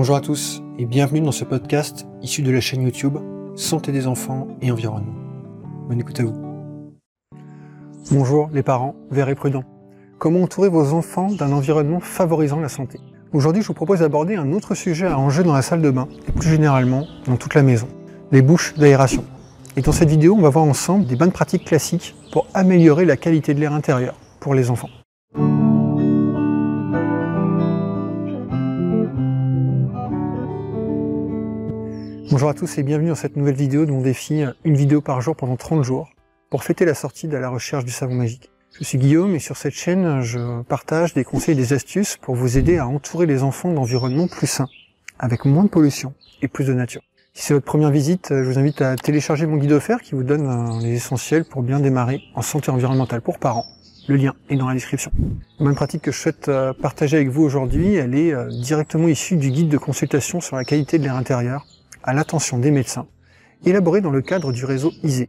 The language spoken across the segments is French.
Bonjour à tous et bienvenue dans ce podcast issu de la chaîne YouTube Santé des enfants et environnement. Bonne écoute à vous. Bonjour les parents, verts et prudents. Comment entourer vos enfants d'un environnement favorisant la santé? Aujourd'hui, je vous propose d'aborder un autre sujet à enjeu dans la salle de bain et plus généralement dans toute la maison, les bouches d'aération. Et dans cette vidéo, on va voir ensemble des bonnes pratiques classiques pour améliorer la qualité de l'air intérieur pour les enfants. Bonjour à tous et bienvenue dans cette nouvelle vidéo de mon défi une vidéo par jour pendant 30 jours pour fêter la sortie de la recherche du savon magique. Je suis Guillaume et sur cette chaîne, je partage des conseils et des astuces pour vous aider à entourer les enfants d'environnements plus sains, avec moins de pollution et plus de nature. Si c'est votre première visite, je vous invite à télécharger mon guide offert qui vous donne euh, les essentiels pour bien démarrer en santé environnementale pour parents. Le lien est dans la description. La bonne pratique que je souhaite euh, partager avec vous aujourd'hui, elle est euh, directement issue du guide de consultation sur la qualité de l'air intérieur à l'attention des médecins, élaboré dans le cadre du réseau ISE.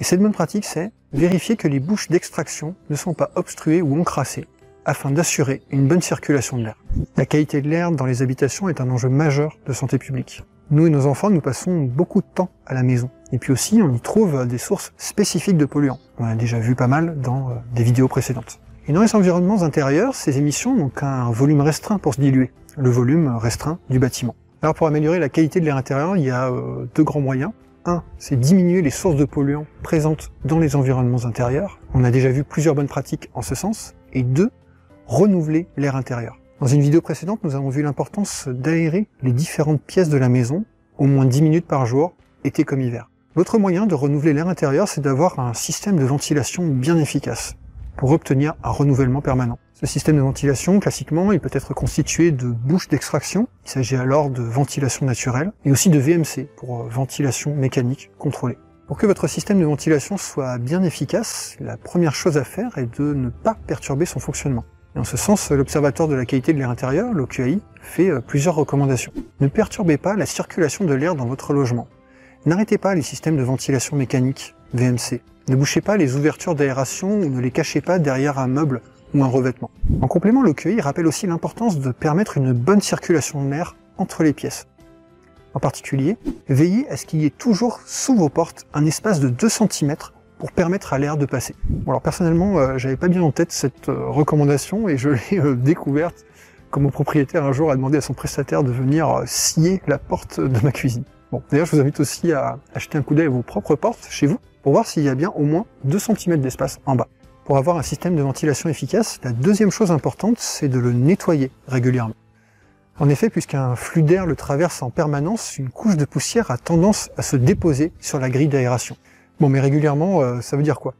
Et cette bonne pratique, c'est vérifier que les bouches d'extraction ne sont pas obstruées ou encrassées, afin d'assurer une bonne circulation de l'air. La qualité de l'air dans les habitations est un enjeu majeur de santé publique. Nous et nos enfants, nous passons beaucoup de temps à la maison. Et puis aussi, on y trouve des sources spécifiques de polluants. On a déjà vu pas mal dans euh, des vidéos précédentes. Et dans les environnements intérieurs, ces émissions n'ont qu'un volume restreint pour se diluer, le volume restreint du bâtiment. Alors pour améliorer la qualité de l'air intérieur, il y a euh, deux grands moyens. Un, c'est diminuer les sources de polluants présentes dans les environnements intérieurs. On a déjà vu plusieurs bonnes pratiques en ce sens. Et deux, renouveler l'air intérieur. Dans une vidéo précédente, nous avons vu l'importance d'aérer les différentes pièces de la maison au moins 10 minutes par jour, été comme hiver. L'autre moyen de renouveler l'air intérieur, c'est d'avoir un système de ventilation bien efficace pour obtenir un renouvellement permanent. Ce système de ventilation, classiquement, il peut être constitué de bouches d'extraction, il s'agit alors de ventilation naturelle, et aussi de VMC, pour euh, ventilation mécanique contrôlée. Pour que votre système de ventilation soit bien efficace, la première chose à faire est de ne pas perturber son fonctionnement. Et en ce sens, l'Observatoire de la qualité de l'air intérieur, l'OQAI, fait euh, plusieurs recommandations. Ne perturbez pas la circulation de l'air dans votre logement. N'arrêtez pas les systèmes de ventilation mécanique, VMC. Ne bouchez pas les ouvertures d'aération ou ne les cachez pas derrière un meuble un revêtement. En complément, l'OQI rappelle aussi l'importance de permettre une bonne circulation de l'air entre les pièces. En particulier, veillez à ce qu'il y ait toujours sous vos portes un espace de 2 cm pour permettre à l'air de passer. Bon, alors personnellement, euh, j'avais pas bien en tête cette euh, recommandation et je l'ai euh, découverte quand mon propriétaire un jour a demandé à son prestataire de venir scier la porte de ma cuisine. Bon, d'ailleurs, je vous invite aussi à acheter un coup d'œil à vos propres portes chez vous pour voir s'il y a bien au moins 2 cm d'espace en bas. Pour avoir un système de ventilation efficace, la deuxième chose importante, c'est de le nettoyer régulièrement. En effet, puisqu'un flux d'air le traverse en permanence, une couche de poussière a tendance à se déposer sur la grille d'aération. Bon, mais régulièrement, euh, ça veut dire quoi?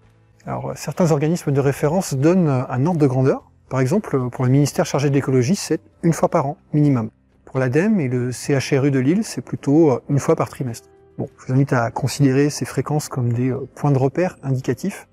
Alors, certains organismes de référence donnent un ordre de grandeur. Par exemple, pour le ministère chargé de l'écologie, c'est une fois par an minimum. Pour l'ADEME et le CHRU de Lille, c'est plutôt euh, une fois par trimestre. Bon, je vous invite à considérer ces fréquences comme des euh, points de repère indicatifs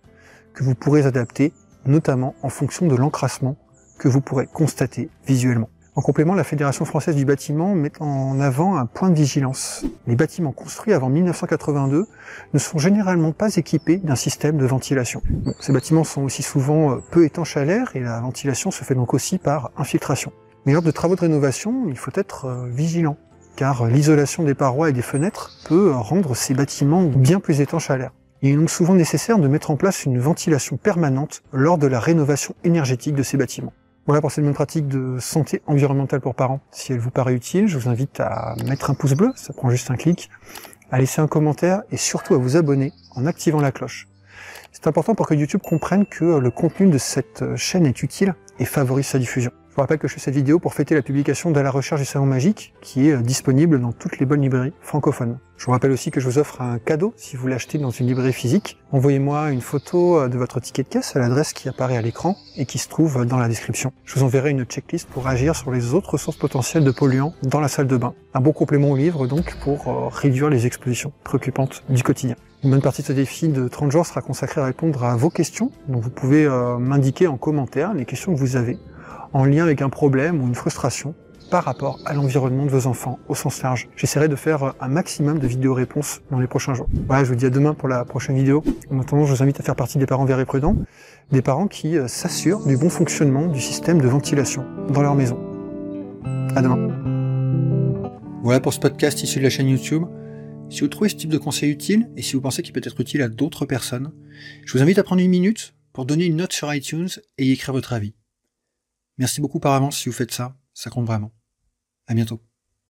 que vous pourrez adapter, notamment en fonction de l'encrassement que vous pourrez constater visuellement. En complément, la Fédération française du bâtiment met en avant un point de vigilance. Les bâtiments construits avant 1982 ne sont généralement pas équipés d'un système de ventilation. ces bâtiments sont aussi souvent euh, peu étanches à l'air et la ventilation se fait donc aussi par infiltration. Mais lors de travaux de rénovation, il faut être euh, vigilant, car l'isolation des parois et des fenêtres peut rendre ces bâtiments bien plus étanches à l'air. Il est donc souvent nécessaire de mettre en place une ventilation permanente lors de la rénovation énergétique de ces bâtiments. Voilà pour cette bonne pratique de santé environnementale pour parents. Si elle vous paraît utile, je vous invite à mettre un pouce bleu, ça prend juste un clic, à laisser un commentaire et surtout à vous abonner en activant la cloche. C'est important pour que YouTube comprenne que le contenu de cette chaîne est utile et favorise sa diffusion. Je vous rappelle que je fais cette vidéo pour fêter la publication de la recherche du savon magique, qui est euh, disponible dans toutes les bonnes librairies francophones. Je vous rappelle aussi que je vous offre un cadeau si vous l'achetez dans une librairie physique. Envoyez-moi une photo euh, de votre ticket de caisse à l'adresse qui apparaît à l'écran et qui se trouve dans la description. Je vous enverrai une checklist pour agir sur les autres sources potentielles de polluants dans la salle de bain. Un bon complément au livre donc pour euh, réduire les expositions préoccupantes du quotidien. Une bonne partie de ce défi de 30 jours sera consacrée à répondre à vos questions, donc vous pouvez m'indiquer en commentaire les questions que vous avez en lien avec un problème ou une frustration par rapport à l'environnement de vos enfants au sens large. J'essaierai de faire euh, un maximum de vidéos-réponses dans les prochains jours. Voilà, je vous dis à demain pour la prochaine vidéo. En attendant, je vous invite à faire partie des parents verts et prudents, des parents qui euh, s'assurent du bon fonctionnement du système de ventilation dans leur maison. À demain. Voilà pour ce podcast issu de la chaîne YouTube. Si vous trouvez ce type de conseil utile et si vous pensez qu'il peut être utile à d'autres personnes, je vous invite à prendre une minute pour donner une note sur iTunes et y écrire votre avis. Merci beaucoup par avance si vous faites ça, ça compte vraiment. À bientôt.